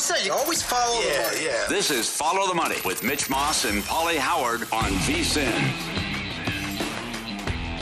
Always say. You always follow the money. Yeah. This is Follow the Money with Mitch Moss and Polly Howard on VSIN.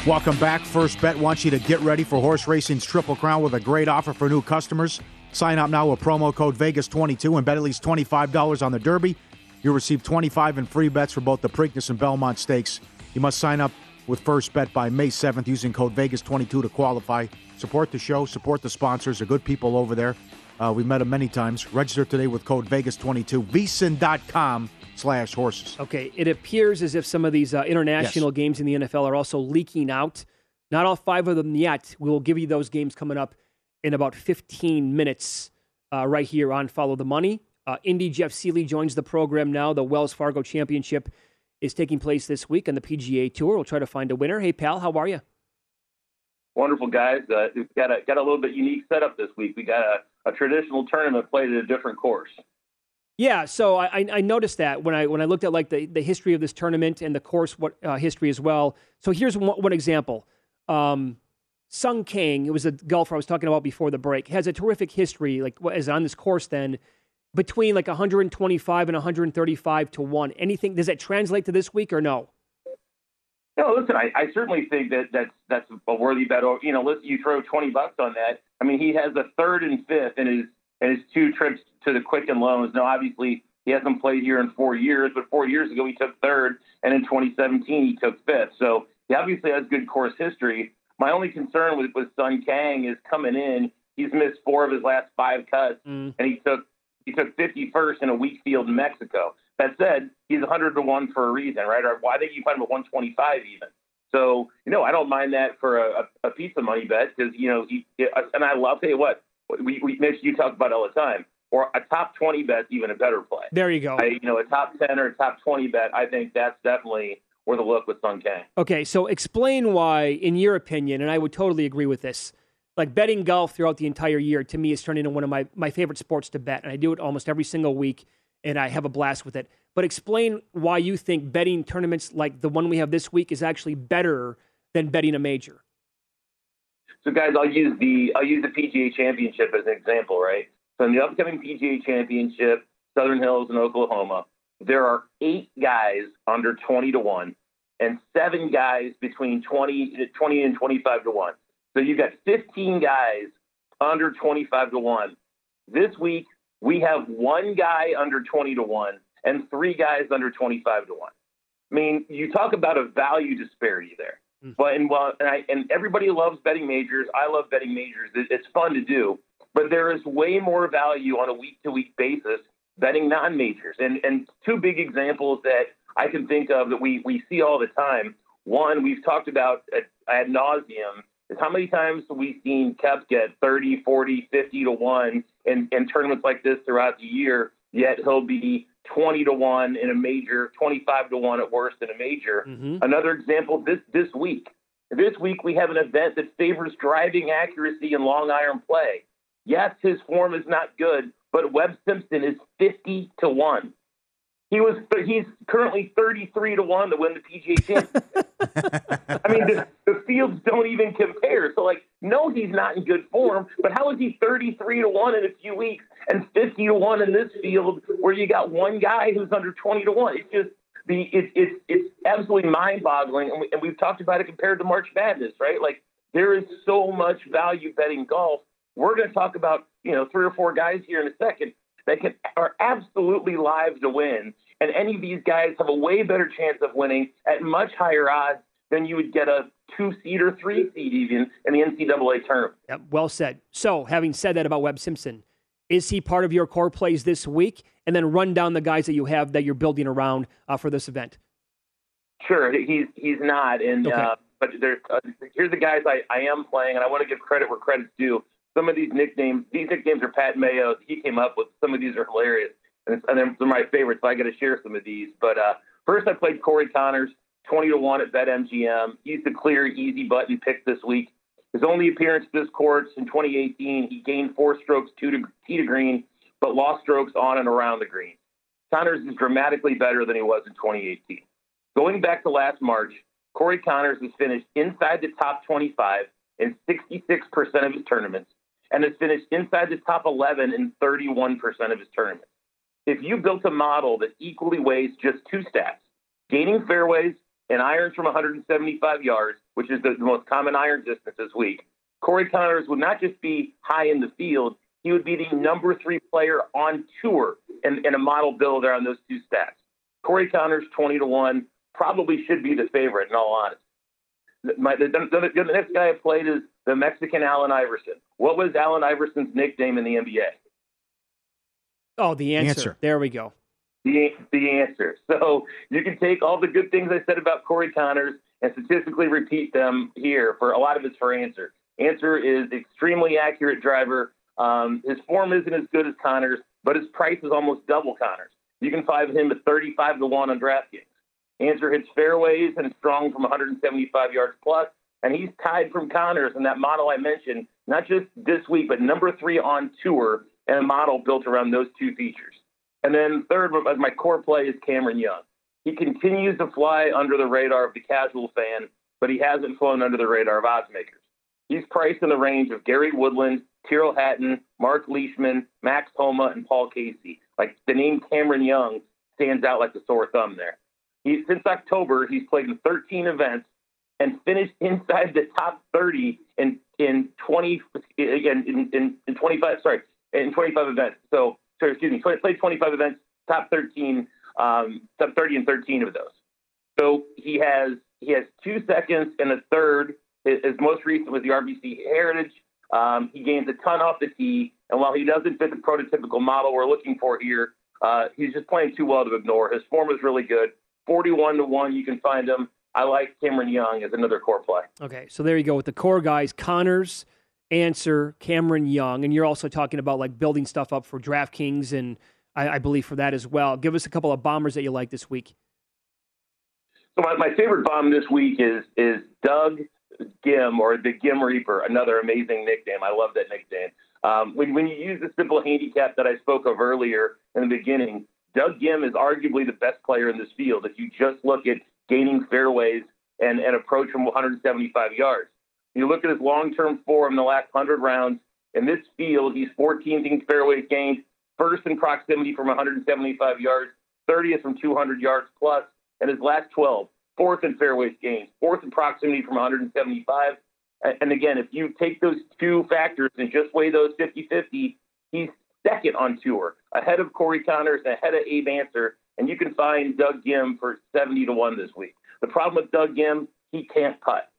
Welcome back. First Bet wants you to get ready for horse racing's Triple Crown with a great offer for new customers. Sign up now with promo code Vegas22 and bet at least $25 on the Derby. You'll receive 25 in free bets for both the Preakness and Belmont Stakes. You must sign up with First Bet by May 7th using code Vegas22 to qualify. Support the show, support the sponsors. They're good people over there. Uh, we've met him many times. Register today with code Vegas22, vsin.com slash horses. Okay, it appears as if some of these uh, international yes. games in the NFL are also leaking out. Not all five of them yet. We will give you those games coming up in about 15 minutes uh, right here on Follow the Money. Uh, Indy Jeff Seeley joins the program now. The Wells Fargo Championship is taking place this week on the PGA Tour. We'll try to find a winner. Hey, pal, how are you? Wonderful, guys. Uh, we've got a, got a little bit unique setup this week. We got a a traditional tournament played at a different course. Yeah, so I, I noticed that when I when I looked at like the, the history of this tournament and the course what uh, history as well. So here's one, one example. Um, Sung Kang, it was a golfer I was talking about before the break, has a terrific history. Like as on this course, then between like 125 and 135 to one. Anything does that translate to this week or no? No, listen, I, I certainly think that that's that's a worthy bet. Or You know, listen, you throw 20 bucks on that I mean, he has a third and fifth in his in his two trips to the Quicken Loans. Now, obviously, he hasn't played here in four years, but four years ago he took third, and in 2017 he took fifth. So he obviously has good course history. My only concern with with Sung Kang is coming in. He's missed four of his last five cuts, mm. and he took he took 51st in a weak field in Mexico. That said, he's 100 to one for a reason, right? Or why think you find him at 125 even. So, you know, I don't mind that for a, a piece of money bet because, you know, he, and I love, tell you what, we, we, Mitch, you talk about all the time, or a top 20 bet, even a better play. There you go. I, you know, a top 10 or a top 20 bet, I think that's definitely worth a look with Sung Kang. Okay, so explain why, in your opinion, and I would totally agree with this, like betting golf throughout the entire year to me is turning into one of my, my favorite sports to bet. And I do it almost every single week, and I have a blast with it but explain why you think betting tournaments like the one we have this week is actually better than betting a major. So, guys, I'll use the I'll use the PGA Championship as an example, right? So, in the upcoming PGA Championship, Southern Hills in Oklahoma, there are eight guys under twenty to one, and seven guys between 20, 20 and twenty five to one. So you've got fifteen guys under twenty five to one. This week we have one guy under twenty to one and three guys under 25 to 1. I mean, you talk about a value disparity there. Mm. But and well, and, I, and everybody loves betting majors. I love betting majors. It, it's fun to do, but there is way more value on a week to week basis betting non majors. And and two big examples that I can think of that we we see all the time. One we've talked about ad nauseum is how many times have we seen Keps get 30, 40, 50 to 1 in, in tournaments like this throughout the year, yet he'll be 20 to 1 in a major, 25 to 1 at worst in a major. Mm-hmm. Another example this this week. This week we have an event that favors driving accuracy and long iron play. Yes, his form is not good, but Webb Simpson is 50 to 1. He was he's currently 33 to 1 to win the PGA Championship. I mean, the, the, fields don't even compare. So, like, no, he's not in good form, but how is he 33 to 1 in a few weeks and 50 to 1 in this field where you got one guy who's under 20 to 1? It's just the it's it, it's absolutely mind boggling. And, we, and we've talked about it compared to March Madness, right? Like, there is so much value betting golf. We're going to talk about, you know, three or four guys here in a second that can are absolutely live to win. And any of these guys have a way better chance of winning at much higher odds than you would get a two seed or three seed even in the NCAA tournament. Yep, well said. So, having said that about Webb Simpson, is he part of your core plays this week? And then run down the guys that you have that you're building around uh, for this event. Sure, he's he's not, and okay. uh, but there, uh, here's the guys I, I am playing, and I want to give credit where credit's due some of these nicknames, these nicknames are Pat Mayo. He came up with some of these are hilarious, and, and they're my favorites. So I got to share some of these. But uh, first, I played Corey Conners, twenty to one at BetMGM. He's the clear, easy button pick this week. His only appearance this course in 2018, he gained four strokes two to tee to green, but lost strokes on and around the green. Conners is dramatically better than he was in 2018. Going back to last March, Corey Conners has finished inside the top 25 in 66% of his tournaments and has finished inside the top 11 in 31% of his tournaments. If you built a model that equally weighs just two stats, gaining fairways and irons from 175 yards, which is the, the most common iron distance this week, Corey Conners would not just be high in the field, he would be the number three player on tour in, in a model build around those two stats. Corey Conners, 20 to 1, probably should be the favorite in all honesty. My, the, the, the, next guy I played is the Mexican Allen Iverson. What was Allen Iverson's nickname in the NBA? Oh, the answer. answer. There we go. The, the answer. So you can take all the good things I said about Corey Conners and statistically repeat them here for a lot of it's for answer. Answer is extremely accurate driver. Um, his form isn't as good as Conners, but his price is almost double Conners. You can find him at 35 to 1 on DraftKings. Answer hits fairways and is strong from 175 yards plus, and he's tied from Conners in that model I mentioned, not just this week, but number three on tour and a model built around those two features. And then third, my core play is Cameron Young. He continues to fly under the radar of the casual fan, but he hasn't flown under the radar of odds makers. He's priced in the range of Gary Woodland, Tyrrell Hatton, Mark Leishman, Max Homa, and Paul Casey. Like the name Cameron Young stands out like a sore thumb there. He, since October, he's played in 13 events and finished inside the top 30 in in 20 in, in, in 25 sorry in 25 events. So sorry, excuse me, played 25 events, top 13, um, top 30 and 13 of those. So he has he has two seconds and a third. His, his most recent was the RBC Heritage. Um, he gains a ton off the tee, and while he doesn't fit the prototypical model we're looking for here, uh, he's just playing too well to ignore. His form is really good. 41 to 1, you can find him. I like Cameron Young as another core play. Okay, so there you go with the core guys Conners, Answer, Cameron Young. And you're also talking about like building stuff up for DraftKings and I, I believe for that as well. Give us a couple of bombers that you like this week. So my, my favorite bomb this week is is Doug Ghim or the Ghim Reaper, another amazing nickname. I love that nickname. Um, when, when you use the simple handicap that I spoke of earlier in the beginning, Doug Ghim is arguably the best player in this field. If you just look at gaining fairways and, and approach from 175 yards, you look at his long-term form in the last 100 rounds. In this field, he's 14th in fairways gained, first in proximity from 175 yards, 30th from 200 yards plus, and his last 12, fourth in fairways gained, fourth in proximity from 175. And again, if you take those two factors and just weigh those 50-50, he's second on tour, ahead of Corey Conners, ahead of Abe Ancer, and you can find Doug Ghim for 70 to 1 this week. The problem with Doug Ghim, he can't putt.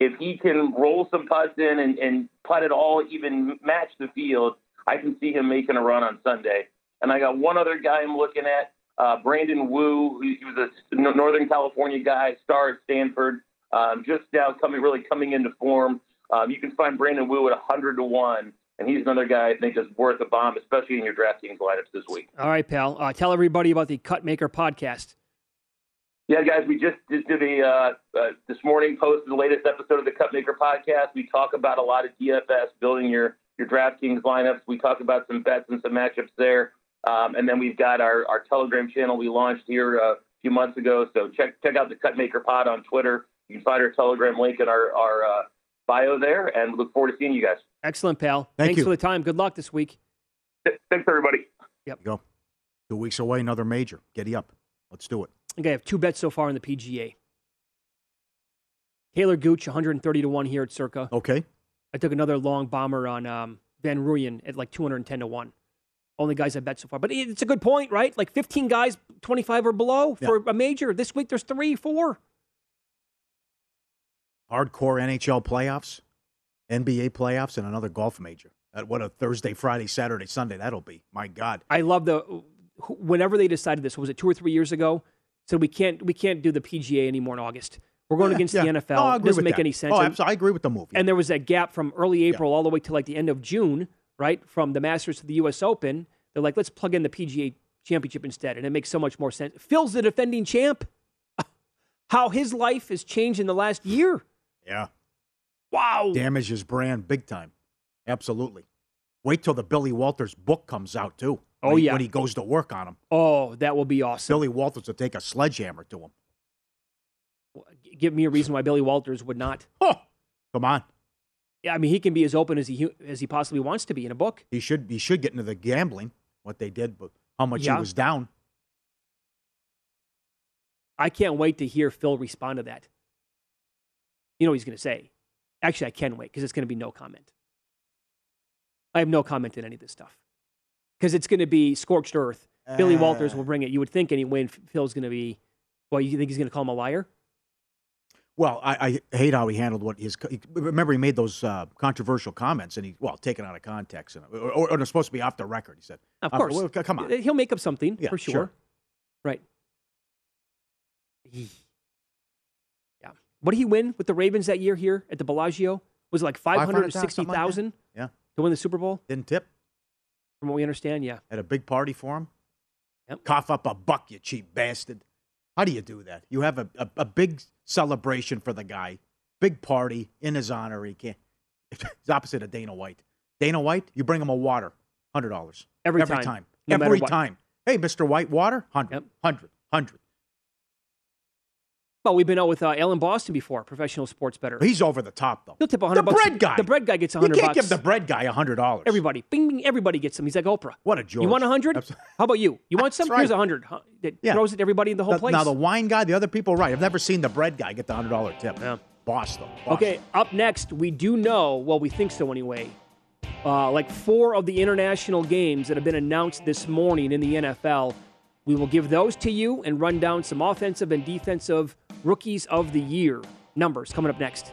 If he can roll some putts in and, and putt it all, even match the field, I can see him making a run on Sunday. And I got one other guy I'm looking at, uh, Brandon Wu. He was a Northern California guy, star at Stanford, um, just now coming really coming into form. Um, you can find Brandon Wu at 100 to one, and he's another guy I think is worth a bomb, especially in your DraftKings lineups this week. All right, pal. Uh, tell everybody about the Cutmaker podcast. Yeah, guys, we just, just did a uh, uh, this morning posted the latest episode of the Cutmaker podcast. We talk about a lot of DFS, building your your DraftKings lineups. We talk about some bets and some matchups there, um, and then we've got our, our Telegram channel we launched here uh, a few months ago. So check check out the Cutmaker Pod on Twitter. You can find our Telegram link in our our uh, bio there, and look forward to seeing you guys. Excellent, pal. Thank Thanks you. for the time. Good luck this week. Thanks, everybody. Yep. Go. Two weeks away, another major. Giddy up. Let's do it. Okay, I have two bets so far in the PGA. Taylor Gooch, 130 to 1 here at Circa. Okay. I took another long bomber on um, Van Rooyen at like 210 to 1. Only guys I bet so far. But it's a good point, right? Like 15 guys, 25 or below for a major. This week there's three, four. Hardcore NHL playoffs, NBA playoffs, and another golf major. What a Thursday, Friday, Saturday, Sunday that'll be. My God. I love the whenever they decided this was it two or three years ago. So we can't we can't do the PGA anymore in August. We're going Yeah, against yeah. the NFL. No, it doesn't make that. any oh, sense. Oh, And- absolutely. I agree with the move. yeah. And there was that gap from early April all the way to like the end of June, right? From the Masters to the U.S. Open. They're like, let's plug in the PGA Championship instead, and it makes so much more sense. Phil's the defending champ. How his life has changed in the last year. Yeah. Wow. Damage his brand big time. Absolutely. Wait till the Billy Walters book comes out, too. Oh, when yeah. When he goes to work on him. Oh, that will be awesome. Billy Walters will take a sledgehammer to him. Give me a reason why Billy Walters would not. Oh, come on. Yeah, I mean, he can be as open as he as he possibly wants to be in a book. He should he should get into the gambling, what they did, but how much Yeah. he was down. I can't wait to hear Phil respond to that. You know what he's going to say. Actually, I can wait because it's going to be no comment. I have no comment in any of this stuff because it's going to be scorched earth. Billy Walters Uh. will bring it. You would think anyway, and Phil's going to be. Well, you think he's going to call him a liar? Well, I, I hate how he handled what his. Remember, he made those uh, controversial comments, and he well taken out of context, and or, or, or it's supposed to be off the record. He said, Of course. well, come on. He'll make up something Yeah, for sure. sure. Right. What did he win with the Ravens that year here at the Bellagio? Was it like 500,000, 560,000 Yeah, to win the Super Bowl? didn't tip. From what we understand, yeah. Had a big party for him. Yep. Cough up a buck, you cheap bastard. How do you do that? You have a, a, a big celebration for the guy, big party in his honor. He can't. It's opposite of Dana White. Dana White, you bring him a water, hundred dollars Every every time, time, no every time. Hey, Mister White, water, hundred, Yep. hundred, hundred. Well, we've been out with uh, Alan Boston before, professional sports bettor. He's over the top though. He'll tip 100 the bucks. bread guy. The bread guy gets You 100 can't bucks. give the bread guy a hundred dollars. Everybody, bing, bing, everybody gets them. He's like Oprah. What a George. You want 100? Abs- How about you? You want some? That's Here's a 100. Huh? That Yeah. throws it to everybody in the whole The- place. Now the wine guy, the other people, right? I've never seen the bread guy get the hundred dollar tip. Yeah. Boss though. Boss. Okay, up next, we do know, well, we think so anyway, uh, like four of the international games that have been announced this morning in the NFL. We will give those to you and run down some offensive and defensive rookies of the year numbers coming up next.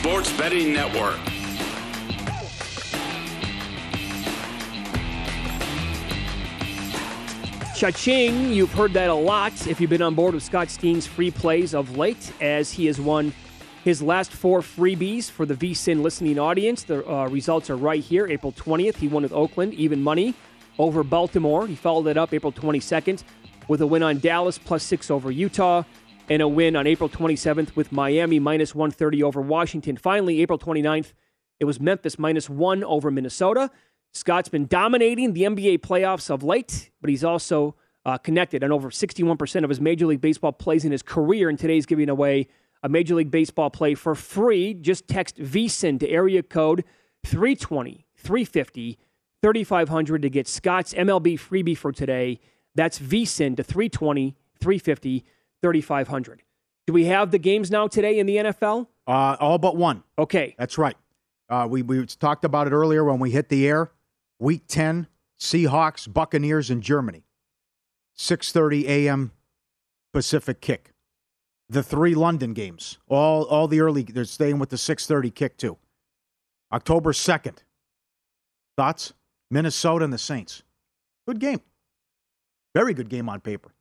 Sports betting network. Cha-ching, you've heard that a lot if you've been on board with Scott Steen's free plays of late, as he has won his last four freebies for the VSIN listening audience. The uh, results are right here. April 20th, he won with Oakland, even money over Baltimore. He followed it up April 22nd with a win on Dallas, plus six over Utah, and a win on April 27th with Miami, minus 130 over Washington. Finally, April 29th, it was Memphis, minus one over Minnesota. Scott's been dominating the NBA playoffs of late, but he's also uh, connected on over 61% of his Major League Baseball plays in his career. And today's giving away a Major League Baseball play for free. Just text VSIN to area code 320 350 3500 to get Scott's MLB freebie for today. That's VSIN to 320 350 3500. Do we have the games now today in the NFL? Uh, all but one. Okay. That's right. Uh, we, we talked about it earlier when we hit the air. Week 10, Seahawks, Buccaneers in Germany. 6.30 a.m. Pacific kick. The three London games, all, all the early, they're staying with the 6.30 kick too. October 2nd. Thoughts? Minnesota and the Saints. Good game. Very good game on paper.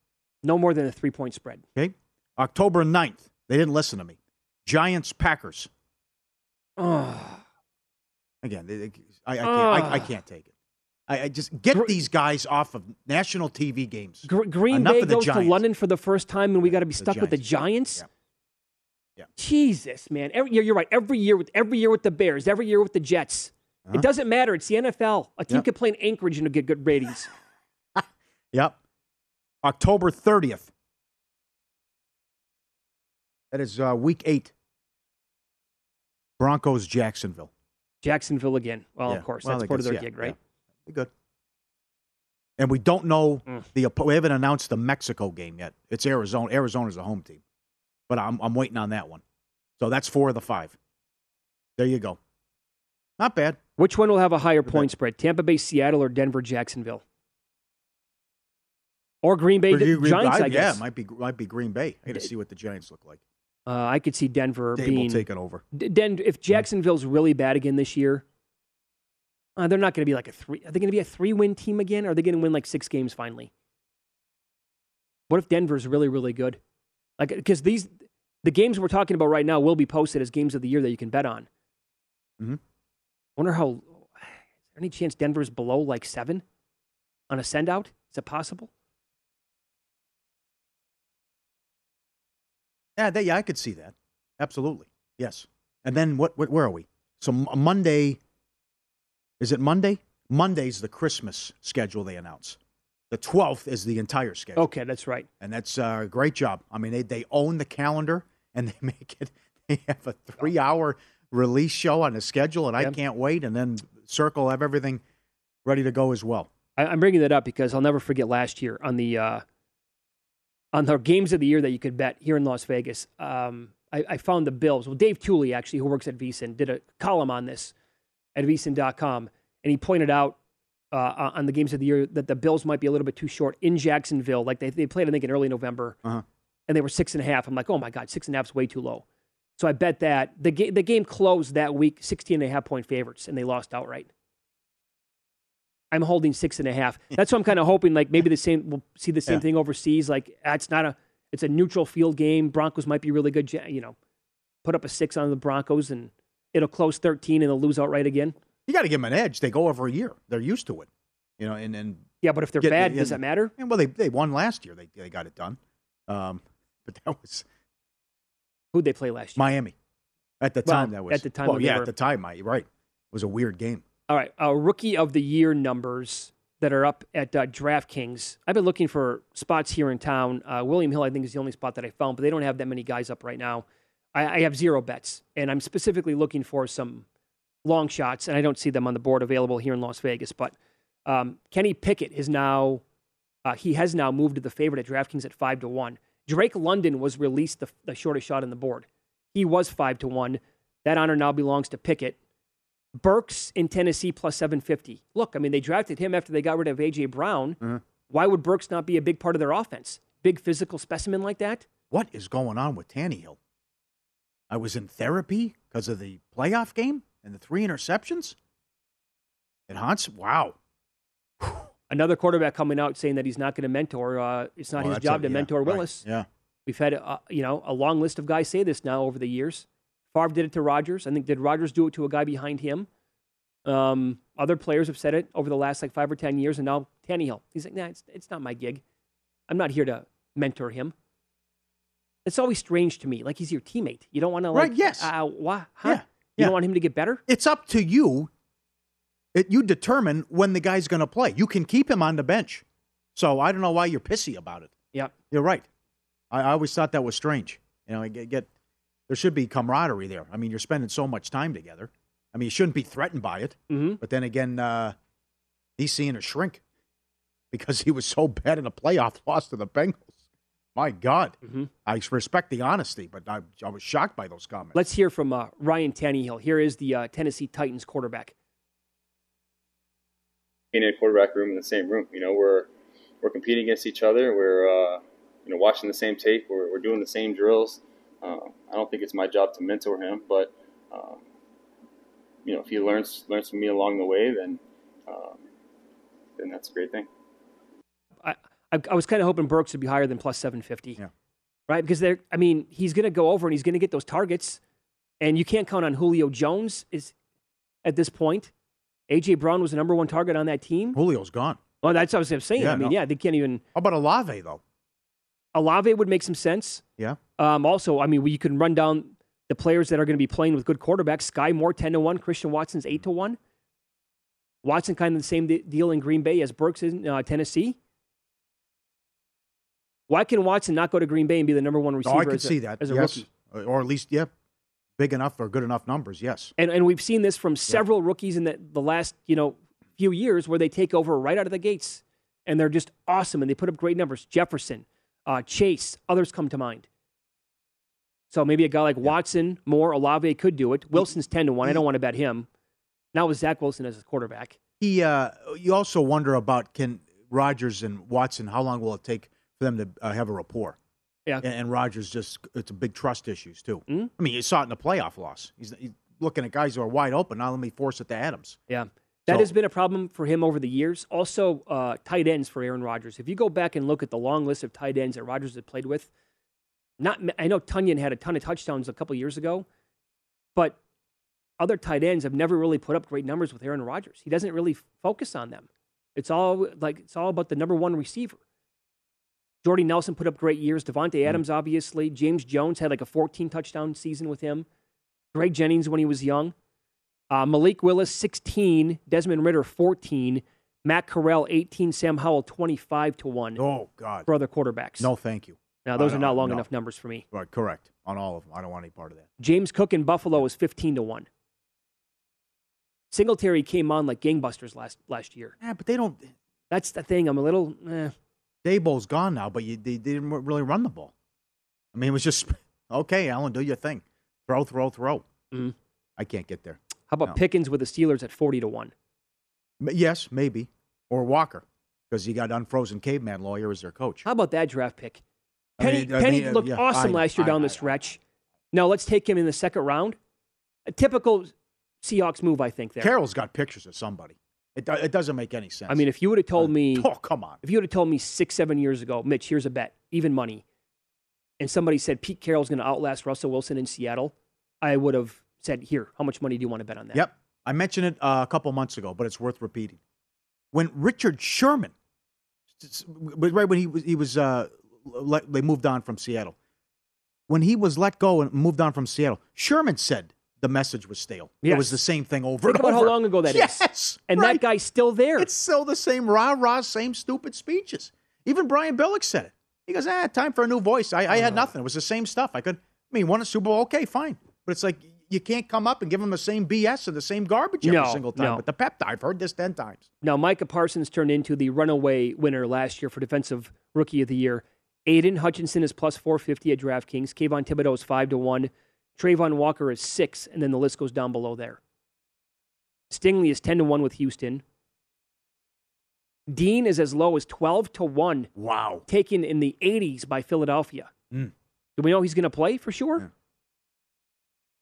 No more than a three point spread. Okay. October 9th. They didn't listen to me. Giants, Packers. Oh. Again, they, they, I, I, can't, I, I, can't take it. I, I just get Gr- these guys off of national TV games. Gr- Green Enough Bay the goes to London for the first time, and we got to be The stuck with the Giants. Giants. Yeah. Jesus, man. Every year, you're right. Every year with every year with the Bears, every year with the Jets. Uh-huh. It doesn't matter. It's the NFL. A team Yep. can play in Anchorage and get good ratings. Yep. October 30th. That is uh, week eight. Broncos, Jacksonville. Jacksonville again. Well, Yeah. of course, Well, that's I part of their yeah, gig, right? yeah. Good. And we don't know Mm. the we haven't announced the Mexico game yet. It's Arizona. Arizona's a home team, but I'm I'm waiting on that one. So that's four of the five. There you go. Not bad. Which one will have a higher Okay. point spread? Tampa Bay, Seattle, or Denver, Jacksonville? Or Green Bay, Green- Giants, I, yeah, guess. it might be might be Green Bay. I got to see what the Giants look like. Uh, I could see Denver Dable being taken over. Den- if Jacksonville's really bad again this year, uh, they're not going to be like a three. Are they going to be a three-win team again? Or are they going to win like six games finally? What if Denver's really, really good? Like, because these the games we're talking about right now will be posted as games of the year that you can bet on. Mhm. Wonder how. Is there any chance Denver's below like seven on a send out? Is it possible? Yeah, they, yeah, I could see that. Absolutely. Yes. And then what, what? Where are we? So Monday. Is it Monday? Monday's the Christmas schedule they announce. The twelfth is the entire schedule. Okay, that's right. and that's uh, a great job. I mean, they they own the calendar and they make it. They have a three hour release show on the schedule, and I Yep. can't wait. And then Circle have everything ready to go as well. I, I'm bringing that up because I'll never forget last year on the uh, on the games of the year that you could bet here in Las Vegas. Um, I, I found the Bills. Well, Dave Tuley actually, who works at VSiN, did a column on this at VSiN.com, and he pointed out uh, on the games of the year that the Bills might be a little bit too short in Jacksonville. Like they they played, I think, in early November. Uh-huh. and they were six and a half. I'm like, oh my God, six and a half is way too low. So I bet that the, ga- the game closed that week 16 and a half point favorites, and they lost outright. I'm holding six and a half. That's what I'm kind of hoping. Like maybe the same. We'll see the same Yeah. thing overseas. Like it's not a. It's a neutral field game. Broncos might be really good. You know, put up a six on the Broncos, and it'll close 13, and they'll lose outright again. You got to give them an edge. They go every year. They're used to it. You know, and and Yeah, but if they're Get- bad, and- does that matter? and, well, they they won last year. They they got it done. Um, but that was Who'd they play last year? Miami. At the Well, time, that was at the time Well, yeah, were- at the time, I, right. It was a weird game. All right, uh, rookie of the year numbers that are up at uh, DraftKings. I've been looking for spots here in town. Uh, William Hill, I think, is the only spot that I found, but they don't have that many guys up right now. I, I have zero bets, and I'm specifically looking for some long shots, and I don't see them on the board available here in Las Vegas. But um, Kenny Pickett is now uh, he has now moved to the favorite at DraftKings at five to one. Drake London was released the, the shortest shot on the board. He was five to one. That honor now belongs to Pickett. Burks in Tennessee plus 750. Look, I mean, they drafted him after they got rid of A.J. Brown. Mm-hmm. Why would Burks not be a big part of their offense? Big physical specimen like that? What is going on with Tannehill? I was in therapy because of the playoff game and the three interceptions. It haunts. Wow. Another quarterback coming out saying that he's not going to mentor. Uh, it's not Oh, his job a- to yeah, mentor right, Willis. Yeah. We've had uh, you know a long list of guys say this now over the years. Favre did it to Rodgers. I think did Rodgers do it to a guy behind him? Um, other players have said it over the last like five or ten years, and now Tannehill. He's like, nah, it's, it's not my gig. I'm not here to mentor him. It's always strange to me. Like he's your teammate. You don't want to like Right, yes. Uh, why? Huh? Yeah, You yeah. don't want him to get better. It's up to you. It, you determine when the guy's going to play. You can keep him on the bench. So I don't know why you're pissy about it. Yep. You're right. I, I always thought that was strange. You know, I get, get there should be camaraderie there. I mean, you're spending so much time together. I mean, you shouldn't be threatened by it. Mm-hmm. But then again, uh, he's seeing a shrink because he was so bad in a playoff loss to the Bengals. My God, Mm-hmm. I respect the honesty, but I, I was shocked by those comments. Let's hear from uh, Ryan Tannehill. Here is the uh, Tennessee Titans quarterback. in a quarterback room in the same room. You know, we're we're competing against each other. We're uh, you know watching the same tape. We're, we're doing the same drills. Uh, I don't think it's my job to mentor him, but um, you know, if he learns learns from me along the way, then um, then that's a great thing. I, I, I was kind of hoping Burks would be higher than plus 750. Right? Because they're, I mean, he's going to go over and he's going to get those targets. And you can't count on Julio Jones is at this point. AJ Brown was the number one target on that team. Julio's gone. Oh, that's what I was saying. Yeah, I mean, no. yeah, they can't even. How about Olave though? Olave would make some sense. Yeah. Um, also, I mean, you can run down the players that are going to be playing with good quarterbacks. Skyy Moore ten to one. Christian Watson's eight to one. Watson kind of the same deal in Green Bay as Burks in uh, Tennessee. Why can Watson not go to Green Bay and be the number one receiver? Oh, I could as a, see that. as a yes. rookie. Or at least, yeah, big enough or good enough numbers. Yes. And and we've seen this from several rookies in the, the last you know few years where they take over right out of the gates and they're just awesome and they put up great numbers. Jefferson, uh, Chase, others come to mind. So maybe a guy like Watson, Moore, Olave could do it. Wilson's ten to one. I don't want to bet him. Now with Zach Wilson as a quarterback. He. Uh, you also wonder about can Rodgers and Watson. How long will it take for them to uh, have a rapport? Yeah. And, and Rodgers just it's a big trust issues too. Mhm. I mean, you saw it in the playoff loss. He's, he's looking at guys who are wide open. Now let me force it to Adams. Yeah. That So- has been a problem for him over the years. Also, uh, tight ends for Aaron Rodgers. If you go back and look at the long list of tight ends that Rodgers had played with, not I know Tonyan had a ton of touchdowns a couple years ago, but other tight ends have never really put up great numbers with Aaron Rodgers. He doesn't really focus on them. It's all like it's all about the number one receiver. Jordy Nelson put up great years. Davante Adams, obviously. James Jones had like a 14 touchdown season with him. Greg Jennings when he was young. Uh, Malik Willis, 16. Desmond Ridder, 14. Matt Corral, 18. Sam Howell, 25 to 1 Oh God. for other quarterbacks. No, thank you. Now, those are don't- long no. enough numbers for me. Right, correct on all of them. I don't want any part of that. James Cook in Buffalo is 15 to 1. Singletary came on like gangbusters last, last year. Yeah, but they don't. That's the thing. I'm a little. Eh. Daboll's gone now, but you, they, they didn't really run the ball. I mean, it was just okay, Allen, do your thing. Throw, throw, throw. Mhm. I can't get there. How about No. Pickens with the Steelers at 40 to 1? Yes, maybe. Or Walker, because he got unfrozen caveman lawyer as their coach. How about that draft pick? Penny, I mean- I Penny mean, uh, looked yeah, awesome I- last year I- down the stretch. Now let's take him in the second round. A typical Seahawks move, I think. There, Carroll's got pictures of somebody. It, do- it doesn't make any sense. I mean, if you would have told me, oh come on, if you would have told me six, seven years ago, Mitch, here's a bet, even money, and somebody said Pete Carroll's going to outlast Russell Wilson in Seattle, I would have said, here, how much money do you want to bet on that? Yep. I mentioned it uh, a couple months ago, but it's worth repeating. When Richard Sherman, right when he was, he was uh, let, they moved on from Seattle. When he was let go and moved on from Seattle, Sherman said the message was stale. It was the same thing over Think and about how long ago that is. yes, And right. that guy's still there. It's still the same rah rah, same stupid speeches. Even Brian Billick said it. He goes, ah, time for a new voice. I, I had nothing. It was the same stuff. I could, I mean, won a Super Bowl. Okay, fine. But it's like you can't come up and give them the same BS and the same garbage every No, single time. no. But the pep, I've heard this 10 times. Now, Micah Parsons turned into the runaway winner last year for Defensive Rookie of the Year. Aidan Hutchinson is plus 450 at DraftKings. Kayvon Thibodeaux is 5 to 1. Travon Walker is 6, and then the list goes down below there. Stingley is 10 to 1 with Houston. Dean is as low as 12 to 1. Wow. Taken in the 80s by Philadelphia. Mm. Do we know he's going to play for sure?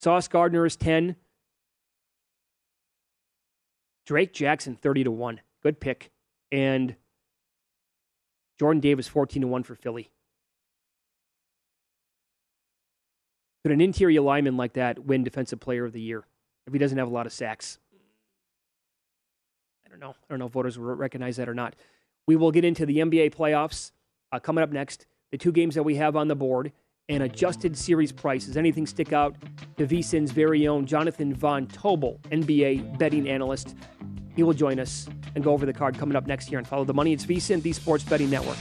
Sauce Gardner is 10. Drake Jackson 30 to 1. Good pick. And Jordan Davis 14 to 1 for Philly. Could an interior lineman like that win Defensive Player of the Year if he doesn't have a lot of sacks? I don't know. I don't know if voters will recognize that or not. We will get into the NBA playoffs uh, coming up next. The two games that we have on the board and adjusted series prices. Anything stick out to VSIN's very own Jonathan Von Tobel, NBA betting analyst. He will join us and go over the card coming up next year and follow the money. It's VSIN, the Sports Betting Network.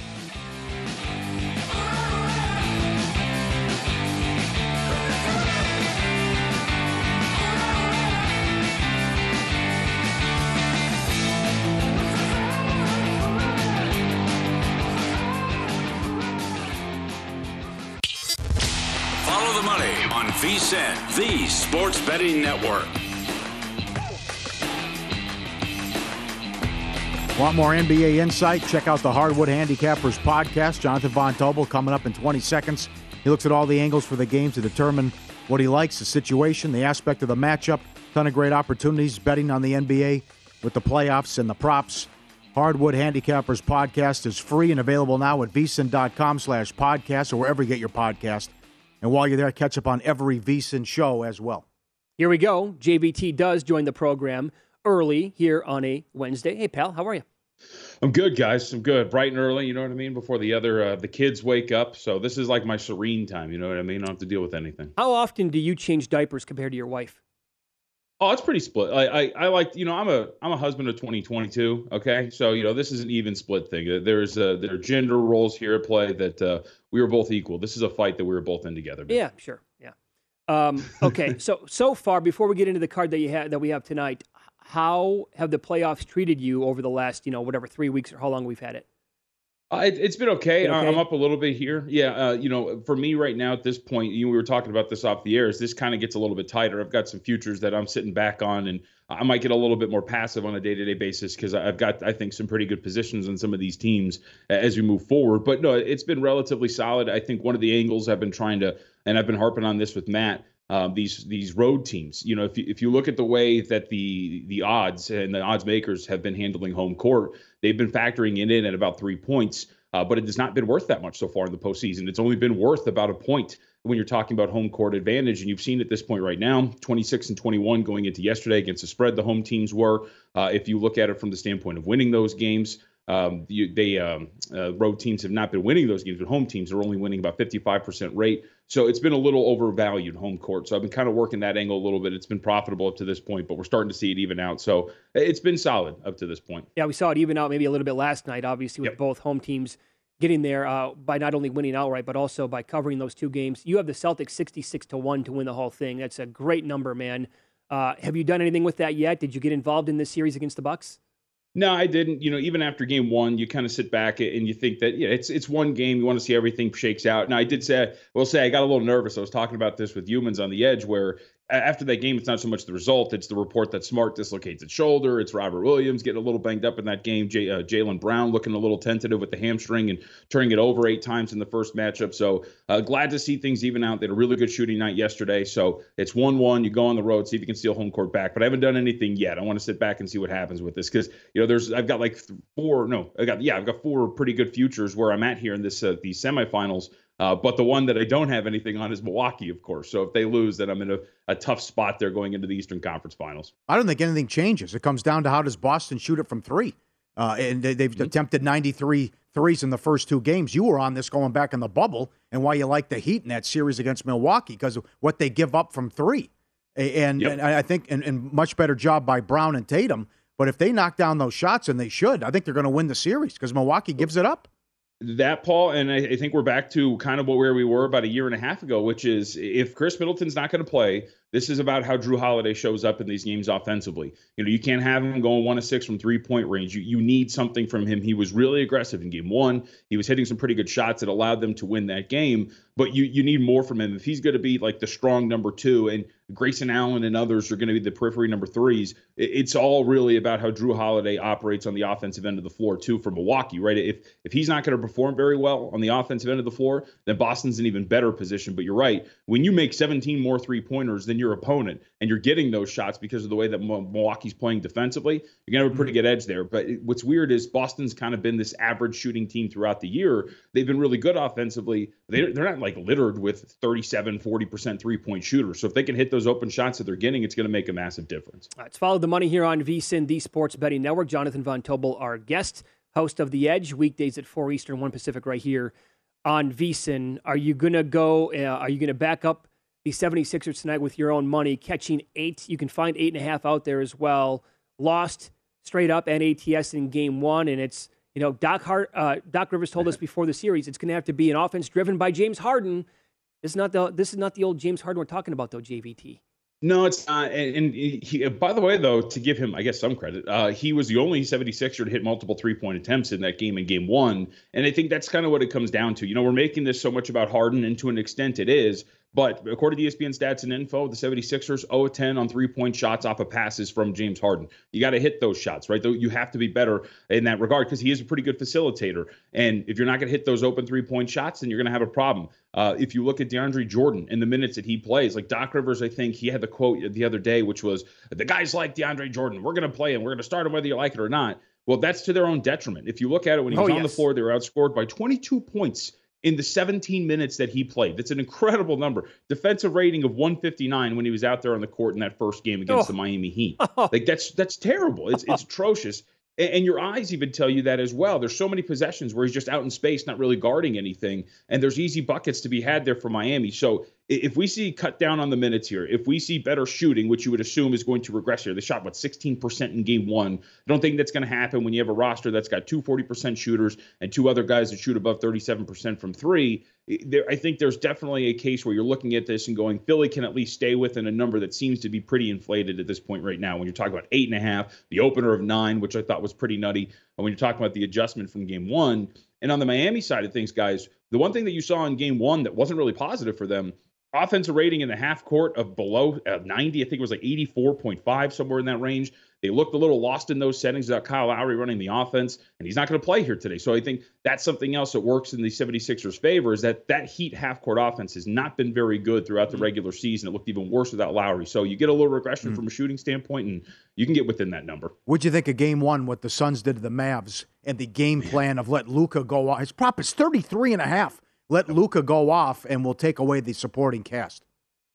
On VSIN, the Sports Betting Network. Want more NBA insight? Check out the Hardwood Handicappers podcast. Jonathan Von Tobel coming up in 20 seconds. He looks at all the angles for the game to determine what he likes, the situation, the aspect of the matchup. Ton of great opportunities betting on the NBA with the playoffs and the props. Hardwood Handicappers podcast is free and available now at vsin.com slash podcast or wherever you get your podcast. And while you're there, catch up on every VSIN show as well. Here we go. JVT does join the program early here on a Wednesday. Hey, pal, how are you? I'm good, guys. I'm good. Bright and early, you know what I mean. Before the other uh, the kids wake up, so this is like my serene time. You know what I mean. I don't have to deal with anything. How often do you change diapers compared to your wife? Oh, it's pretty split. I, I I like you know I'm a I'm a husband of 2022. Okay, so you know this is an even split thing. There's uh, there are gender roles here at play that uh, we were both equal. This is a fight that we were both in together. Yeah, sure. Yeah. Um, okay. so so far, before we get into the card that you have that we have tonight, how have the playoffs treated you over the last you know whatever three weeks or how long we've had it? It, it's been okay. Okay? I'm up a little bit here. Yeah, uh, you know, for me right now at this point, you know, we were talking about this off the air. Is this kind of gets a little bit tighter? I've got some futures that I'm sitting back on, and I might get a little bit more passive on a day-to-day basis because I've got, I think, some pretty good positions on some of these teams as we move forward. But no, it's been relatively solid. I think one of the angles I've been trying to, and I've been harping on this with Matt. Um, these these road teams, you know, if you, if you look at the way that the the odds and the odds makers have been handling home court, they've been factoring it in at about three points uh, but it has not been worth that much so far in the postseason. It's only been worth about a point when you're talking about home court advantage, and you've seen at this point right now, 26 and 21 going into yesterday against the spread. The home teams were, uh, if you look at it from the standpoint of winning those games. Um, you, they um, uh, road teams have not been winning those games, but home teams are only winning about 55% rate. So it's been a little overvalued home court. So I've been kind of working that angle a little bit. It's been profitable up to this point, but we're starting to see it even out. So it's been solid up to this point. Yeah, we saw it even out maybe a little bit last night. Obviously, with both home teams getting there uh, by not only winning outright but also by covering those two games. You have the Celtics sixty-six to one to win the whole thing. That's a great number, man. Uh, have you done anything with that yet? Did you get involved in this series against the Bucks? No, I didn't. You know, even after game one, you kind of sit back and you think that yeah, it's it's one game. You want to see everything shakes out. Now, I did say, I will say, I got a little nervous. I was talking about this with humans on the edge, where after that game, it's not so much the result; it's the report that Smart dislocates his shoulder. It's Robert Williams getting a little banged up in that game. J- uh, Jaylen Brown looking a little tentative with the hamstring and turning it over eight times in the first matchup. So uh, glad to see things even out. They had a really good shooting night yesterday. So it's one-one. You go on the road, see if you can steal home court back. But I haven't done anything yet. I want to sit back and see what happens with this because you know there's I've got like four no I got yeah I've got four pretty good futures where I'm at here in this uh, these semifinals. Uh, but the one that I don't have anything on is Milwaukee, of course. So if they lose, then I'm in a, a tough spot there going into the Eastern Conference Finals. I don't think anything changes. It comes down to how does Boston shoot it from three. Uh, and they, have mm-hmm. attempted 93 threes in the first two games. You were on this going back in the bubble, and why you like the Heat in that series against Milwaukee because what they give up from three. And, yep. and I think and, and much better job by Brown and Tatum. But if they knock down those shots, and they should, I think they're going to win the series because Milwaukee gives it up that Paul, and I, I, think we're back to kind of where we were about a year and a half ago, which is if Khris Middleton's not going to play, this is about how Jrue Holiday shows up in these games offensively. You know, you can't have him going one to six from three point range. You you need something from him. He was really aggressive in game one. He was hitting some pretty good shots that allowed them to win that game. But you you need more from him if he's going to be like the strong number two, and Grayson Allen and others are going to be the periphery number threes. It's all really about how Jrue Holiday operates on the offensive end of the floor too for Milwaukee, right? If if he's not going to perform very well on the offensive end of the floor, then Boston's an even better position. But you're right, when you make 17 more three pointers than your opponent and you're getting those shots because of the way that Milwaukee's playing defensively, you're going to have a pretty mm-hmm. good edge there. But what's weird is Boston's kind of been this average shooting team throughout the year. They've been really good offensively. They, they're not like littered with 37, 40% three point shooters. So if they can hit those open shots that they're getting, it's going to make a massive difference. All right, let's follow the money here on VSIN, the Sports Betting Network. Jonathan Von Tobel, our guest, host of The Edge, weekdays at 4 Eastern, 1 Pacific, right here on VSIN. Are you going to go, uh, are you going to back up? The 76ers tonight with your own money, catching eight. You can find eight and a half out there as well. Lost straight up NATS in game one, and it's you know Doc Hart, uh, Doc Rivers told us before the series it's going to have to be an offense driven by James Harden. This is not the this is not the old James Harden we're talking about though. JVT. No, it's not. And, and he, by the way, though, to give him, I guess, some credit, uh, he was the only 76er to hit multiple three point attempts in that game in game one. And I think that's kind of what it comes down to. You know, we're making this so much about Harden, and to an extent it is. But according to ESPN stats and info, the 76ers 0 10 on three point shots off of passes from James Harden. You got to hit those shots, right? Though you have to be better in that regard because he is a pretty good facilitator. And if you're not going to hit those open three point shots, then you're going to have a problem. Uh, if you look at DeAndre Jordan in the minutes that he plays, like Doc Rivers, I think he had the quote the other day, which was, The guys like DeAndre Jordan. We're going to play him. We're going to start him whether you like it or not. Well, that's to their own detriment. If you look at it when he was oh, on the floor, they were outscored by 22 points in the 17 minutes that he played. That's an incredible number. Defensive rating of 159 when he was out there on the court in that first game against oh. the Miami Heat. Oh. Like that's that's terrible. It's it's atrocious. And your eyes even tell you that as well. There's so many possessions where he's just out in space, not really guarding anything, and there's easy buckets to be had there for Miami. So if we see cut down on the minutes here, if we see better shooting, which you would assume is going to regress here, they shot what 16% in game one. I don't think that's going to happen when you have a roster that's got two 40% shooters and two other guys that shoot above 37% from three. There, I think there's definitely a case where you're looking at this and going, Philly can at least stay within a number that seems to be pretty inflated at this point right now. When you're talking about eight and a half, the opener of nine, which I thought was pretty nutty, and when you're talking about the adjustment from game one. And on the Miami side of things, guys, the one thing that you saw in game one that wasn't really positive for them offensive rating in the half court of below uh, 90. I think it was like 84.5, somewhere in that range. They looked a little lost in those settings without Kyle Lowry running the offense, and he's not going to play here today. So I think that's something else that works in the 76ers' favor is that that Heat half court offense has not been very good throughout the mm-hmm. regular season. It looked even worse without Lowry. So you get a little regression mm-hmm. from a shooting standpoint, and you can get within that number. What'd you think of game one, what the Suns did to the Mavs, and the game plan of let Luka go off? His prop is 33 and a half. Let Luka go off, and we'll take away the supporting cast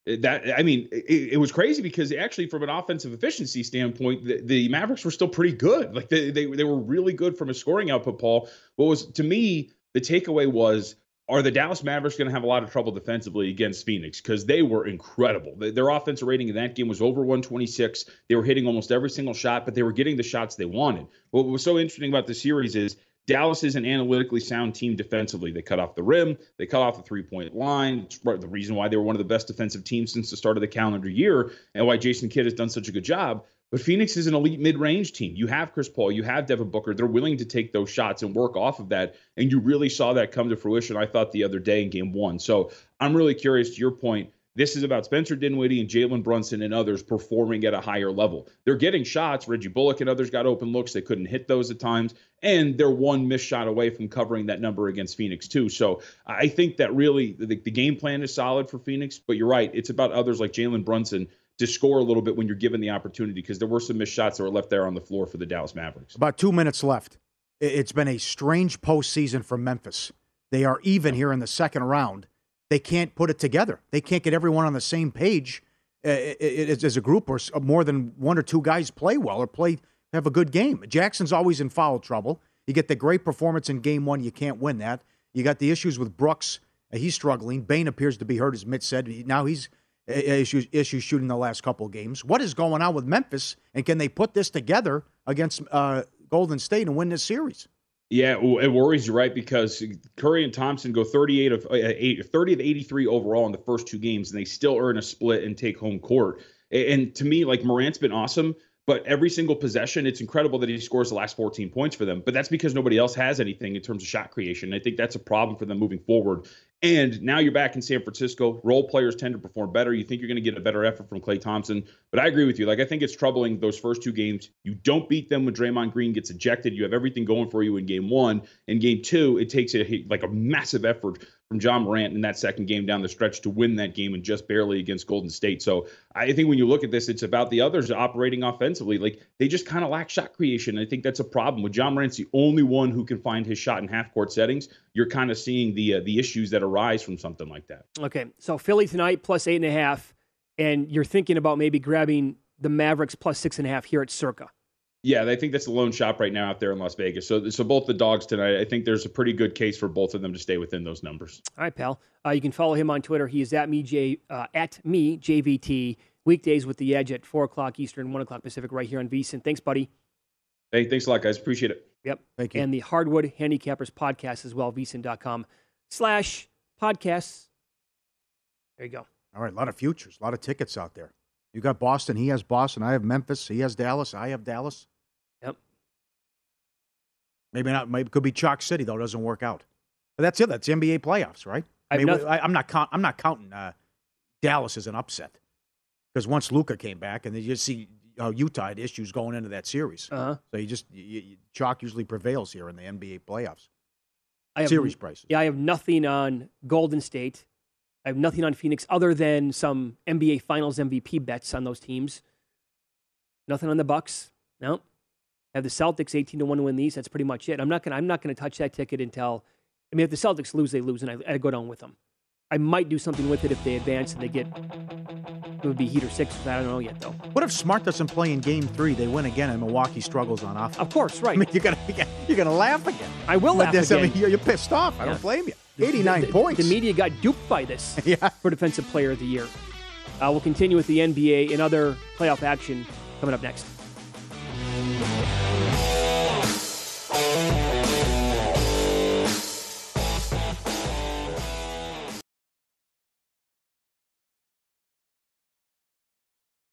uh, that I mean, it, it, was crazy because actually, from an offensive efficiency standpoint, the, the, Mavericks were still pretty good. Like they, they they were really good from a scoring output. Paul, what was to me the takeaway was. Are the Dallas Mavericks going to have a lot of trouble defensively against Phoenix? Because they were incredible. Their offensive rating in that game was over 126. They were hitting almost every single shot, but they were getting the shots they wanted. What was so interesting about the series is Dallas is an analytically sound team defensively. They cut off the rim, they cut off the three point line. It's the reason why they were one of the best defensive teams since the start of the calendar year and why Jason Kidd has done such a good job. But Phoenix is an elite mid range team. You have Chris Paul, you have Devin Booker. They're willing to take those shots and work off of that. And you really saw that come to fruition, I thought, the other day in game one. So I'm really curious to your point This is about Spencer Dinwiddie and Jalen Brunson and others performing at a higher level. They're getting shots. Reggie Bullock and others got open looks. They couldn't hit those at times. And they're one missed shot away from covering that number against Phoenix, too. So I think that really the, the game plan is solid for Phoenix. But you're right. It's about others like Jalen Brunson to score a little bit when you're given the opportunity because there were some missed shots that were left there on the floor for the Dallas Mavericks. About two minutes left. It's been a strange postseason for Memphis. They are even here in the second round they can't put it together. They can't get everyone on the same page uh, as a group, or more than one or two guys play well or play have a good game. Jackson's always in foul trouble. You get the great performance in game one, you can't win that. You got the issues with Brooks. Uh, he's struggling. Bane appears to be hurt, as Mitch said. Now he's uh, issues issues shooting the last couple games. What is going on with Memphis, and can they put this together against uh, Golden State and win this series? Yeah, it worries you, right? Because Curry and Thompson go 38 of uh, 30 of 83 overall in the first two games, and they still earn a split and take home court. And to me, like Morant's been awesome, but every single possession, it's incredible that he scores the last 14 points for them. But that's because nobody else has anything in terms of shot creation. I think that's a problem for them moving forward. And now you're back in San Francisco. Role players tend to perform better. You think you're going to get a better effort from Klay Thompson. But I agree with you. Like, I think it's troubling those first two games. You don't beat them when Draymond Green gets ejected. You have everything going for you in game one. In game two, it takes a, like a massive effort from Ja Morant in that second game down the stretch to win that game and just barely against Golden State. So I think when you look at this, it's about the others operating offensively. Like they just kind of lack shot creation. I think that's a problem. With Ja Morant's the only one who can find his shot in half court settings, you're kind of seeing the uh, the issues that arise from something like that. Okay, so Philly tonight plus eight and a half, and you're thinking about maybe grabbing the Mavericks plus six and a half here at Circa. Yeah, I think that's the lone shop right now out there in Las Vegas. So, so both the dogs tonight, I think there's a pretty good case for both of them to stay within those numbers. All right, pal. Uh, you can follow him on Twitter. He is at me J uh, at me JVT weekdays with the Edge at four o'clock Eastern, one o'clock Pacific, right here on VSiN. Thanks, buddy. Hey, thanks a lot, guys. Appreciate it. Yep. Thank you. And the Hardwood Handicappers podcast as well, VSiN.com slash podcasts. There you go. All right, a lot of futures, a lot of tickets out there. You got Boston. He has Boston. I have Memphis. He has Dallas. I have Dallas. Yep. Maybe not. Maybe it could be Chalk City though. It doesn't work out. But that's it. That's NBA playoffs, right? I mean, I, am not. Count, I'm not counting uh, Dallas as an upset because once Luka came back, and then you see how Utah had issues going into that series. Uh-huh. So you just you, you, Chalk usually prevails here in the NBA playoffs. I have, series prices. Yeah, I have nothing on Golden State. I have nothing on Phoenix other than some NBA Finals MVP bets on those teams. Nothing on the Bucks. No. I have the Celtics eighteen to one to win these. That's pretty much it. I'm not gonna. I'm not gonna touch that ticket until. I mean, if the Celtics lose, they lose, and I, I go down with them. I might do something with it if they advance and they get. It would be Heat or six. I don't know yet though. What if Smart doesn't play in Game Three? They win again, and Milwaukee struggles on offense. Of course, right. I mean, you're gonna you're gonna laugh again. I will laugh this- again. I mean, you're, you're pissed off. I Yeah. don't blame you. 89 the, points. The media got duped by this Yeah. for Defensive Player of the Year. Uh, we'll continue with the NBA and other playoff action coming up next.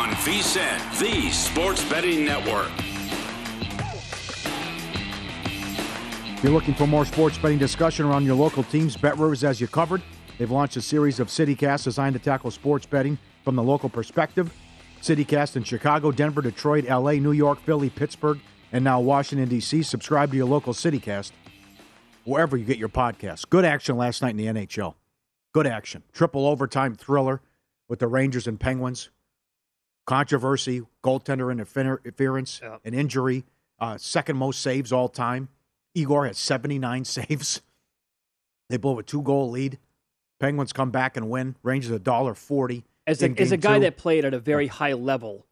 On VSIN, the Sports Betting Network. If you're looking for more sports betting discussion around your local teams, Bet Rivers has you covered. They've launched a series of CityCasts designed to tackle sports betting from the local perspective. CityCast in Chicago, Denver, Detroit, LA, New York, Philly, Pittsburgh, and now Washington, D.C. Subscribe to your local CityCast wherever you get your podcasts. Good action last night in the NHL. Good action. Triple overtime thriller with the Rangers and Penguins. Controversy, goaltender interference, an injury, uh, second most saves all time. Igor has 79 saves. They blow a two goal lead. Penguins come back and win. Rangers a dollar forty. As a, as a guy that played at a very high level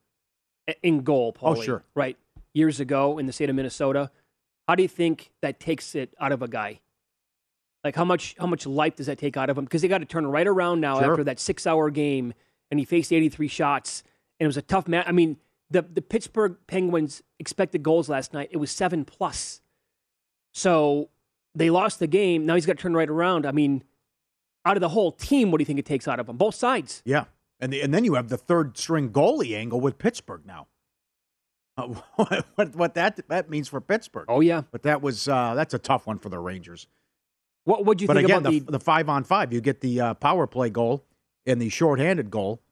in goal, Oh, sure. right, years ago in the state of Minnesota, how do you think that takes it out of a guy? Like how much how much life does that take out of him? Because they got to turn right around now Sure. after that six hour game, and he faced eighty three shots, and it was a tough match. I mean, the the Pittsburgh Penguins expected goals last night. It was seven plus, so they lost the game. Now he's got to turn right around. I mean, out of the whole team, what do you think it takes out of them? Both sides. Yeah, and the, and then you have the third string goalie angle with Pittsburgh now. Uh, what what that that means for Pittsburgh? Oh yeah, but that was uh, that's a tough one for the Rangers. What would you but think again, about the, the, the five on five, you get the uh, power play goal and the shorthanded goal,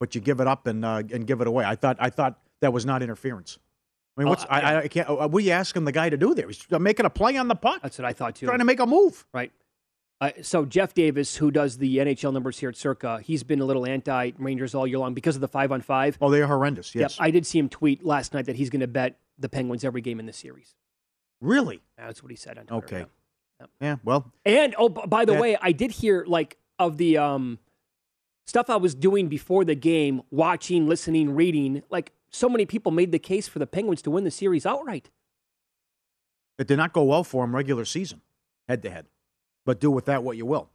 but you give it up and uh, and give it away. I thought I thought that was not interference. I mean, Oh, what's I, I, I can't. Uh, what are you asking the guy to do there? He's making a play on the puck. That's what I thought too. Trying to make a move. Right. Uh, so Jeff Davis, who does the NHL numbers here at Circa, he's been a little anti Rangers all year long because of the five on five. Oh, they're horrendous. Yes. Yep. I did see him tweet last night that he's going to bet the Penguins every game in this series. Really? That's what he said on Twitter. Okay. Yep. Yeah. Well, And oh, b- by the Yeah. way, I did hear like of the um stuff I was doing before the game, watching, listening, reading. Like so many people made the case for the Penguins to win the series outright. it did not go well for them regular season, head to head. But do with that what you will.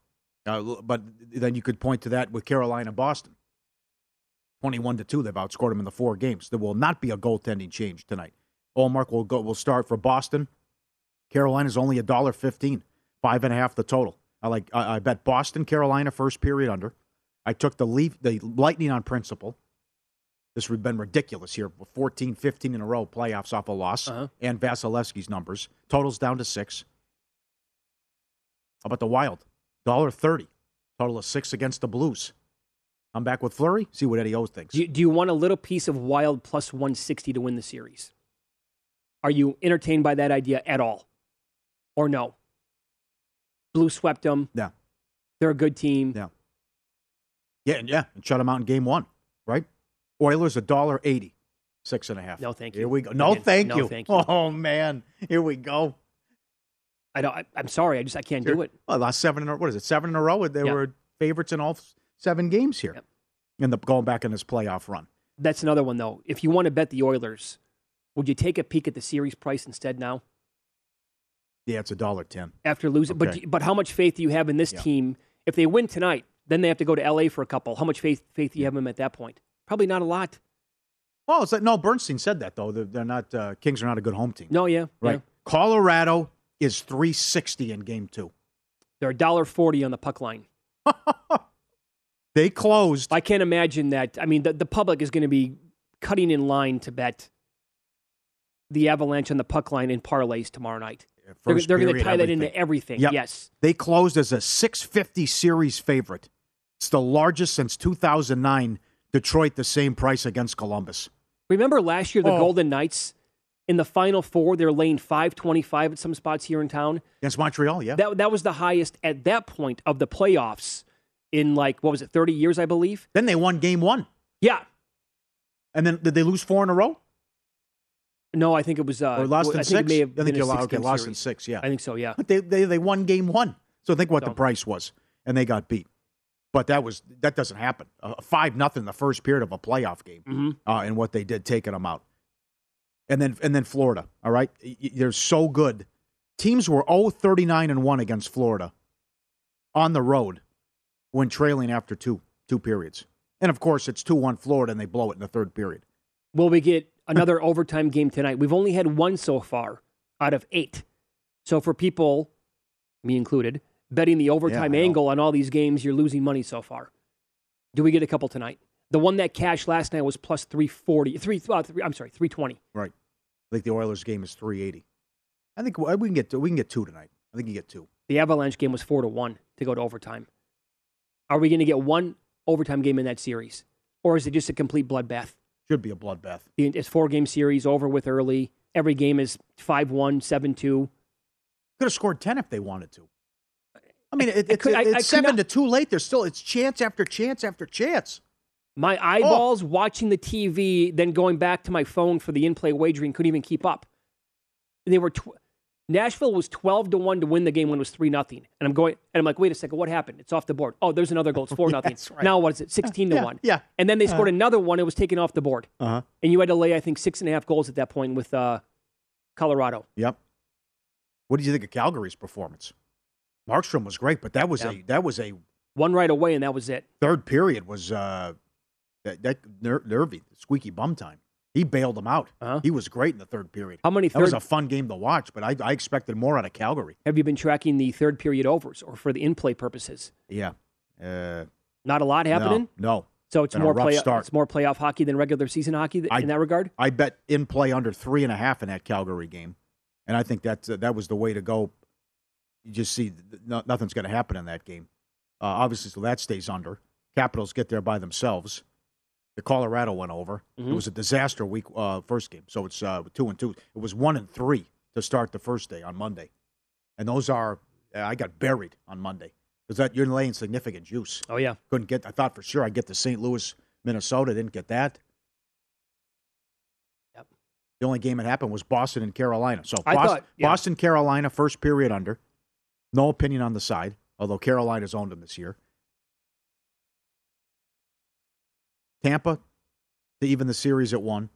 Uh, but then you could point to that with Carolina, Boston. Twenty-one to two, they've outscored them in the four games. There will not be a goaltending change tonight. Ullmark will go. Will start for Boston. Carolina's only a dollar fifteen, five and a half the total. I like. I, I bet Boston, Carolina first period under. I took the leaf, the Lightning on principle. This would have been ridiculous here. 14, 15 in a row playoffs off a loss. Uh-huh. And Vasilevskiy's numbers. Totals down to six. How about the Wild? Dollar thirty. Total of six against the Blues. I'm back with Fleury. See what Eddie O thinks. Do you, do you want a little piece of Wild plus 160 to win the series? Are you entertained by that idea at all? Or no? Blue swept them. Yeah. They're a good team. Yeah. Yeah, and yeah, and shut them out in game one, right? Oilers a dollar eighty, six and a half. No, thank you. Here we go. No, thank no, you. thank you. Oh man, here we go. I don't. I, I'm sorry. I just I can't do it. Well, last seven in a what is it? Seven in a row. They Yeah. were favorites in all seven games here, in the going back in this playoff run. That's another one though. If you want to bet the Oilers, would you take a peek at the series price instead now Yeah, it's a dollar ten. after losing? Okay. But but how much faith do you have in this Yeah. team? If they win tonight, then they have to go to LA for a couple. How much faith faith do you have in them at that point? Probably not a lot. Oh, it's like, no. Bernstein said that though. They're, they're not. Uh, Kings are not a good home team. No, yeah, right. yeah. Colorado is three sixty in game two. They're a dollar forty on the puck line. They closed. I can't imagine that. I mean, the, the public is going to be cutting in line to bet the Avalanche on the puck line in parlays tomorrow night. They're, they're going to tie that into everything. Yep. Yes. They closed as a 650 series favorite. It's the largest since 2009. Detroit, the same price against Columbus. Remember last year, the Oh. Golden Knights in the Final Four. They're laying 525 at some spots here in town. Against Montreal, yeah. That, that was the highest at that point of the playoffs in like, what was it, 30 years, I believe? Then they won game one. Yeah. And then did they lose four in a row? No, I think it was. Uh, or lost in I six? think it may have I think you lost, okay, lost in six, yeah. I think so, yeah. But they, they, they won game one. So think what So- the price was. And they got beat. But that was that doesn't happen. Uh, five nothing the first period of a playoff game, Mhm. uh, and what they did taking them out, and then and then Florida. All right, they're so good. Teams were 0-39 and one against Florida on the road when trailing after two two periods, and of course it's two one Florida, and they blow it in the third period. Will we get another overtime game tonight? We've only had one so far out of eight. So for people, me included, betting the overtime know. angle on all these games, you're losing money so far. Do we get a couple tonight? The one that cashed last night was plus 340. Three, uh, three, I'm sorry, 320. Right. I think the Oilers game is 380. I think we can get we can get two tonight. I think you get two. The Avalanche game was 4 to 1 to go to overtime. Are we going to get one overtime game in that series? Or is it just a complete bloodbath? Should be a bloodbath. It's four game series over with early. Every game is 5 1, 7 2. Could have scored 10 if they wanted to. I mean, it, I it's, I- it's I seven not- to two late. There's still it's chance after chance after chance. My eyeballs watching the TV, then going back to my phone for the in play wagering, couldn't even keep up. They were tw- Nashville was twelve to one to win the game when it was three nothing, and I'm going and I'm like, wait a second, what happened? It's off the board. Oh, there's another goal. It's four Yeah, nothing. right. Now what is it? Sixteen to Yeah, one. yeah. And then they scored Uh. another one. It was taken off the board, Uh huh. and you had to lay I think six and a half goals at that point with uh, Colorado. Yep. What did you think of Calgary's performance? Markstrom was great, but that was Yeah. a that was a One right away, and that was it. third period was uh that, that ner- nervy, squeaky bum time. He bailed them out. Uh-huh. He was great in the third period. How many That was a fun game to watch, but I, I expected more out of Calgary. Have you been tracking the third period overs or for the in play purposes? Yeah. Uh, Not a lot happening. No. no. So it's Been more play. start. It's more playoff hockey than regular season hockey th- I- in that regard. I bet in play under three and a half in that Calgary game, and I think that uh, that was the way to go. You just see no, nothing's going to happen in that game. Uh, obviously, so that stays under. Capitals get there by themselves. The Colorado went over. It Mhm. was a disaster week uh, first game, so it's uh, two and two. It was one and three to start the first day on Monday, and those are uh, I got buried on Monday because that you're laying significant juice. Oh yeah. Couldn't get. I thought for sure I'd get to St. Louis, Minnesota. Didn't get that. Yep. The only game that happened was Boston and Carolina. So Boston, thought- yeah. Boston, Carolina, first period under. No opinion on the side, although Carolina's owned them this year. Tampa to even the series at one.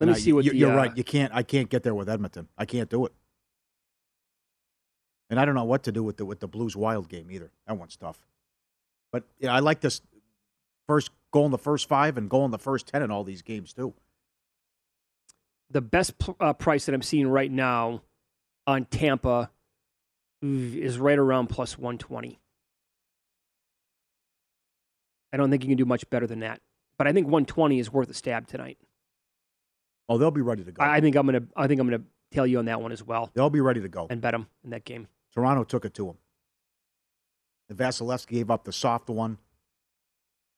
Let me I- see what you- you're uh, right. You can't. I can't get there with Edmonton. I can't do it. And I don't know what to do with the with the Blues Wild game either. That one's tough. But yeah, I like this first goal in the first five and goal in the first ten in all these games too. the best uh, price that I'm seeing right now on Tampa is right around plus 120. I don't think you can do much better than that, but I think 120 is worth a stab tonight. Oh, they'll be ready to go. I, think I'm gonna. I think I'm gonna tell you on that one as well they'll be ready to go. and bet them in that game. Toronto took it to them. And Vasilevskiy gave up the soft one.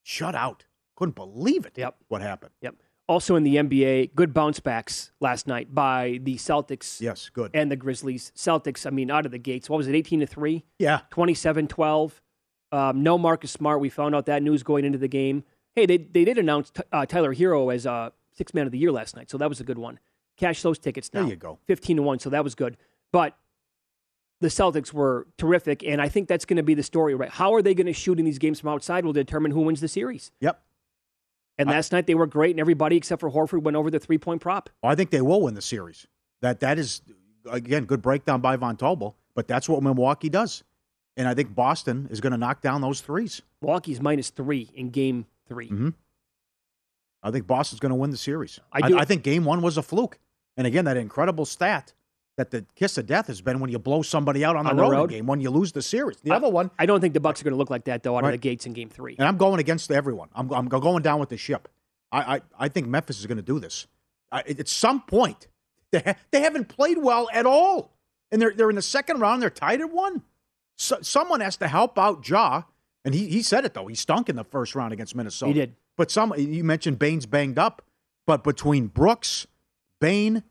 Shut out. Couldn't believe it. Yep. What happened? Yep. Also in the NBA, good bounce backs last night by the Celtics Yes, good. and the Grizzlies. Celtics, I mean, out of the gates. What was it? 18 to three. Yeah. 27 12. Um, no Marcus Smart. We found out that news going into the game. Hey, they, they did announce t- uh, Tyler Herro as uh, six man of the year last night, so that was a good one. Cash those tickets now. There you go. 15 to 1, so that was good. But the Celtics were terrific, and I think that's going to be the story, right? How are they going to shoot in these games from outside will determine who wins the series. Yep. And last night they were great, and everybody except for Horford went over the three point prop. I think they will win the series. That that is again good breakdown by Von Tobel, but that's what Milwaukee does. And I think Boston is going to knock down those threes. Milwaukee's minus three in game 3 Mm-hmm. I think Boston's going to win the series. I do- I, think Game One was a fluke. And again, that incredible stat that the kiss of death has been when you blow somebody out on the, On the road, in road? game when you lose the series. The other one, I don't think the Bucks are going to look like that though out of Right. the gates in game three. and I'm going against everyone. I'm, I'm going down with the ship. I, I, I think Memphis is going to do this. I, at some point, they, ha- they haven't played well at all. And they're, they're in the second round. They're tied at one. So, someone has to help out Ja. And he, he said it, though. He stunk in the first round against Minnesota. He did. But some, you mentioned Bane's banged up. But between Brooks, Bane,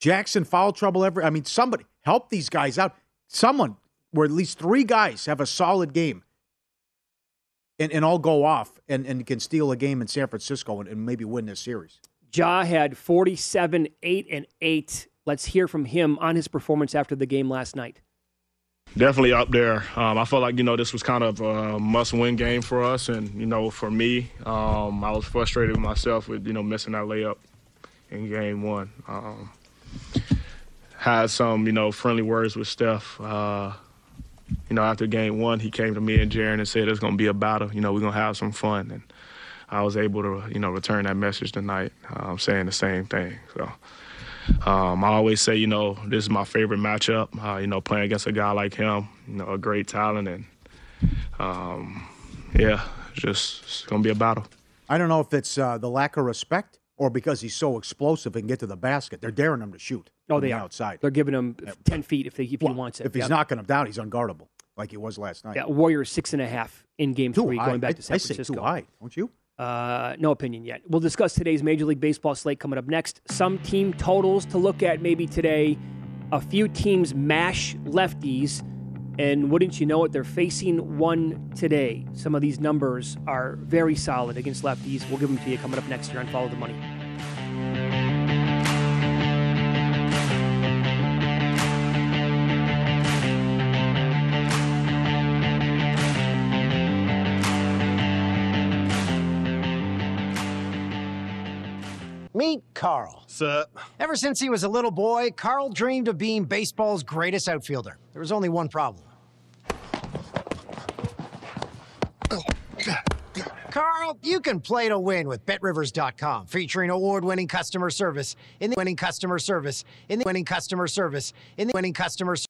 Jackson foul trouble every. I mean, somebody help these guys out. Someone where at least three guys have a solid game and, and all go off and, and can steal a game in San Francisco and, and maybe win this series. Ja had 47, 8, and 8. Let's hear from him on his performance after the game last night. Definitely up there. Um, I felt like, you know, this was kind of a must win game for us. And, you know, for me, um, I was frustrated with myself with, you know, missing that layup in game one. Um, had some, you know, friendly words with Steph. Uh, you know, after game one, he came to me and Jaren and said it's going to be a battle. You know, we're going to have some fun. And I was able to, you know, return that message tonight, um, saying the same thing. So um, I always say, you know, this is my favorite matchup. Uh, you know, playing against a guy like him, you know, a great talent, and um, yeah, just going to be a battle. I don't know if it's uh, the lack of respect or because he's so explosive and get to the basket. They're daring him to shoot. Oh, they the are. outside. They're giving him 10 feet if, they, if he wants it. If he's Yeah. knocking him down, he's unguardable, like he was last night. Yeah, Warriors six and a half in game Too three, high. going back I- to San I say too high, don't you? Uh, no opinion yet. We'll discuss today's Major League Baseball slate coming up next. Some team totals to look at maybe today. A few teams mash lefties, and wouldn't you know it, they're facing one today. Some of these numbers are very solid against lefties. We'll give them to you coming up next year on Follow the Money. Carl. Sup? Ever since he was a little boy, Carl dreamed of being baseball's greatest outfielder. There was only one problem. Carl, you can play to win with BetRivers.com, featuring award-winning customer service in the winning customer service in the winning customer service in the winning customer service.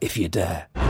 if you dare.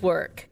work.